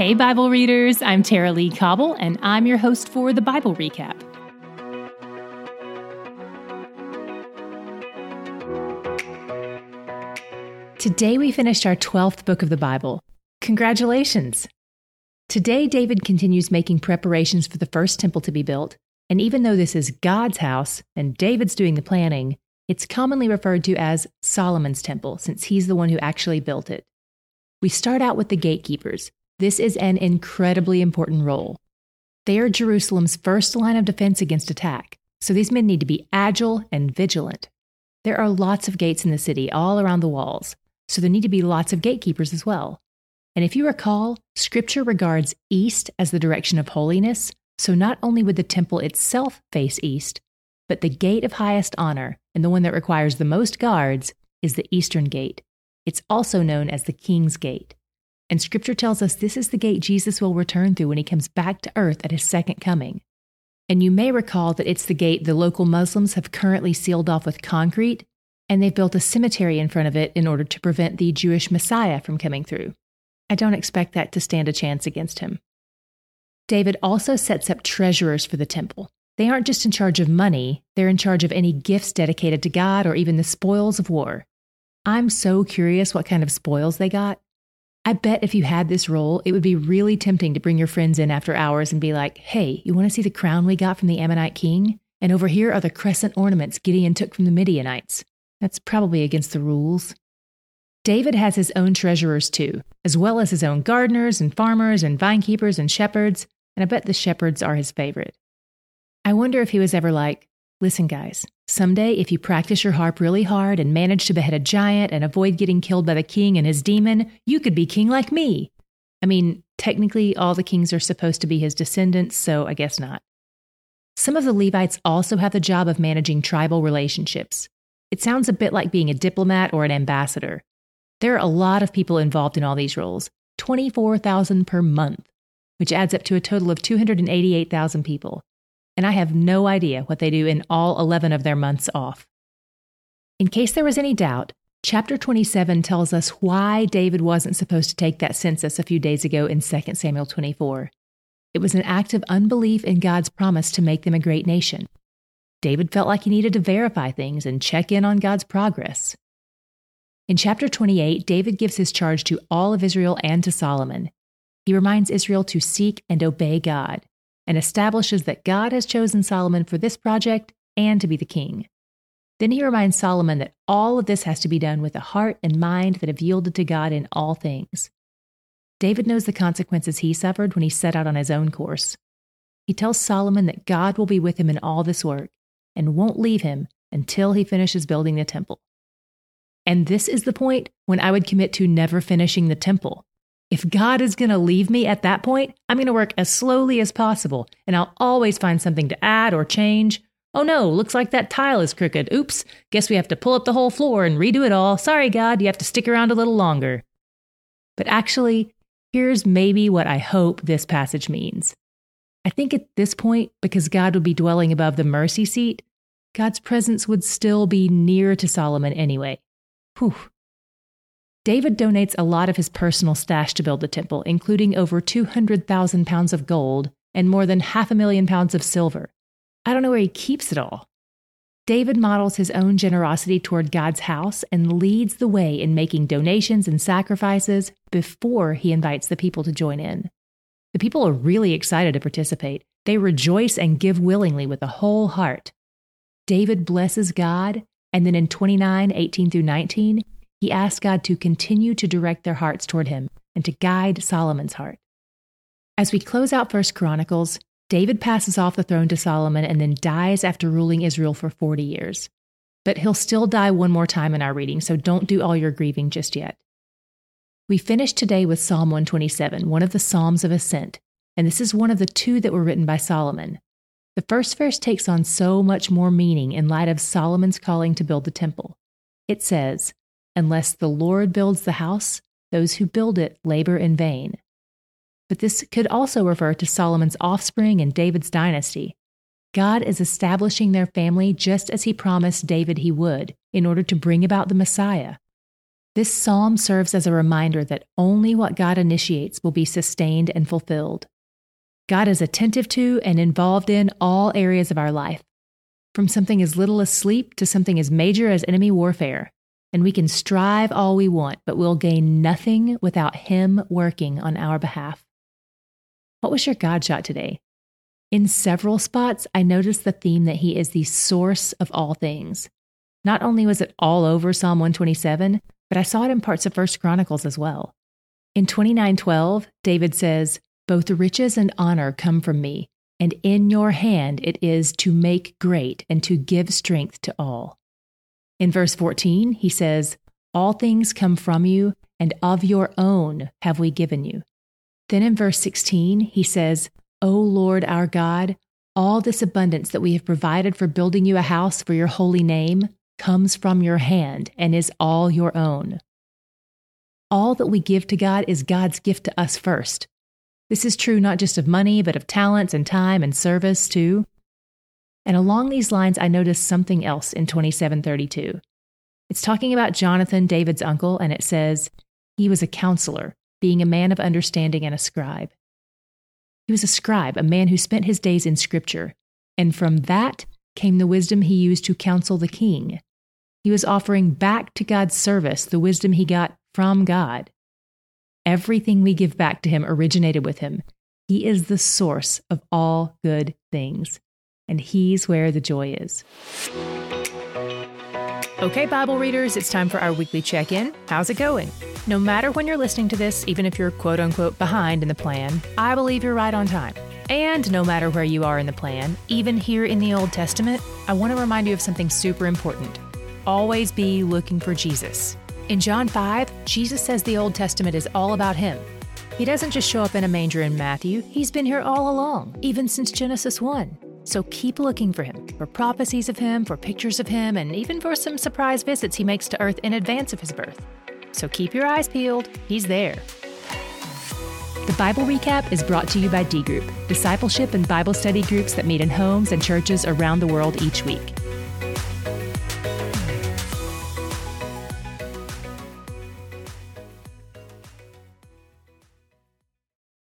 Hey, Bible readers, I'm Tara-Leigh Cobble, and I'm your host for the Bible Recap. Today we finished our 12th book of the Bible. Congratulations! Today, David continues making preparations for the first temple to be built, and even though this is God's house and David's doing the planning, it's commonly referred to as Solomon's temple, since he's the one who actually built it. We start out with the gatekeepers. This is an incredibly important role. They are Jerusalem's first line of defense against attack, so these men need to be agile and vigilant. There are lots of gates in the city all around the walls, so there need to be lots of gatekeepers as well. And if you recall, Scripture regards east as the direction of holiness, so not only would the temple itself face east, but the gate of highest honor, and the one that requires the most guards, is the eastern gate. It's also known as the King's Gate. And Scripture tells us this is the gate Jesus will return through when he comes back to earth at his second coming. And you may recall that it's the gate the local Muslims have currently sealed off with concrete and they've built a cemetery in front of it in order to prevent the Jewish Messiah from coming through. I don't expect that to stand a chance against him. David also sets up treasurers for the temple. They aren't just in charge of money, they're in charge of any gifts dedicated to God or even the spoils of war. I'm so curious what kind of spoils they got. I bet if you had this role, it would be really tempting to bring your friends in after hours and be like, hey, you want to see the crown we got from the Ammonite king? And over here are the crescent ornaments Gideon took from the Midianites. That's probably against the rules. David has his own treasurers too, as well as his own gardeners and farmers and vinekeepers and shepherds, and I bet the shepherds are his favorite. I wonder if he was ever like, listen, guys, someday if you practice your harp really hard and manage to behead a giant and avoid getting killed by the king and his demon, you could be king like me. I mean, technically, all the kings are supposed to be his descendants, so I guess not. Some of the Levites also have the job of managing tribal relationships. It sounds a bit like being a diplomat or an ambassador. There are a lot of people involved in all these roles 24,000 per month, which adds up to a total of 288,000 people. And I have no idea what they do in all 11 of their months off. In case there was any doubt, chapter 27 tells us why David wasn't supposed to take that census a few days ago in 2 Samuel 24. It was an act of unbelief in God's promise to make them a great nation. David felt like he needed to verify things and check in on God's progress. In chapter 28, David gives his charge to all of Israel and to Solomon. He reminds Israel to seek and obey God and establishes that God has chosen Solomon for this project and to be the king. Then he reminds Solomon that all of this has to be done with a heart and mind that have yielded to God in all things. David knows the consequences he suffered when he set out on his own course. He tells Solomon that God will be with him in all this work and won't leave him until he finishes building the temple. And this is the point when I would commit to never finishing the temple. If God is going to leave me at that point, I'm going to work as slowly as possible, and I'll always find something to add or change. Oh no, looks like that tile is crooked. Oops, guess we have to pull up the whole floor and redo it all. Sorry, God, you have to stick around a little longer. But actually, here's maybe what I hope this passage means. I think at this point, because God would be dwelling above the mercy seat, God's presence would still be near to Solomon anyway. Whew. David donates a lot of his personal stash to build the temple, including over 200,000 pounds of gold and more than half a million pounds of silver. I don't know where he keeps it all. David models his own generosity toward God's house and leads the way in making donations and sacrifices before he invites the people to join in. The people are really excited to participate. They rejoice and give willingly with a whole heart. David blesses God, and then in 29, 18 through 19, he asks God to continue to direct their hearts toward him and to guide Solomon's heart. As we close out First Chronicles, David passes off the throne to Solomon and then dies after ruling Israel for 40 years. But he'll still die one more time in our reading, so don't do all your grieving just yet. We finish today with Psalm 127, one of the Psalms of Ascent, and this is one of the two that were written by Solomon. The first verse takes on so much more meaning in light of Solomon's calling to build the temple. It says, Unless the Lord builds the house, those who build it labor in vain. But this could also refer to Solomon's offspring and David's dynasty. God is establishing their family just as he promised David he would, in order to bring about the Messiah. This psalm serves as a reminder that only what God initiates will be sustained and fulfilled. God is attentive to and involved in all areas of our life, from something as little as sleep to something as major as enemy warfare. And we can strive all we want, but we'll gain nothing without Him working on our behalf. What was your God shot today? In several spots, I noticed the theme that He is the source of all things. Not only was it all over Psalm 127, but I saw it in parts of First Chronicles as well. In 29:12, David says, "Both riches and honor come from me, and in your hand it is to make great and to give strength to all." In verse 14, he says, "All things come from you, and of your own have we given you." Then in verse 16, he says, "O Lord our God, all this abundance that we have provided for building you a house for your holy name, comes from your hand and is all your own. All that we give to God is God's gift to us first. This is true not just of money, but of talents and time and service too. And along these lines, I noticed something else in 2732. It's talking about Jonathan, David's uncle, and it says, He was a counselor, being a man of understanding and a scribe. He was a scribe, a man who spent his days in Scripture, and from that came the wisdom he used to counsel the king. He was offering back to God's service the wisdom he got from God. Everything we give back to him originated with him. He is the source of all good things, and he's where the joy is. Okay, Bible readers, it's time for our weekly check in. How's it going? No matter when you're listening to this, even if you're quote unquote behind in the plan, I believe you're right on time. And no matter where you are in the plan, even here in the Old Testament, I want to remind you of something super important always be looking for Jesus. In John 5, Jesus says the Old Testament is all about him. He doesn't just show up in a manger in Matthew, he's been here all along, even since Genesis 1. So keep looking for him, for prophecies of him, for pictures of him, and even for some surprise visits he makes to Earth in advance of his birth. So keep your eyes peeled, he's there. The Bible Recap is brought to you by D Group, discipleship and Bible study groups that meet in homes and churches around the world each week.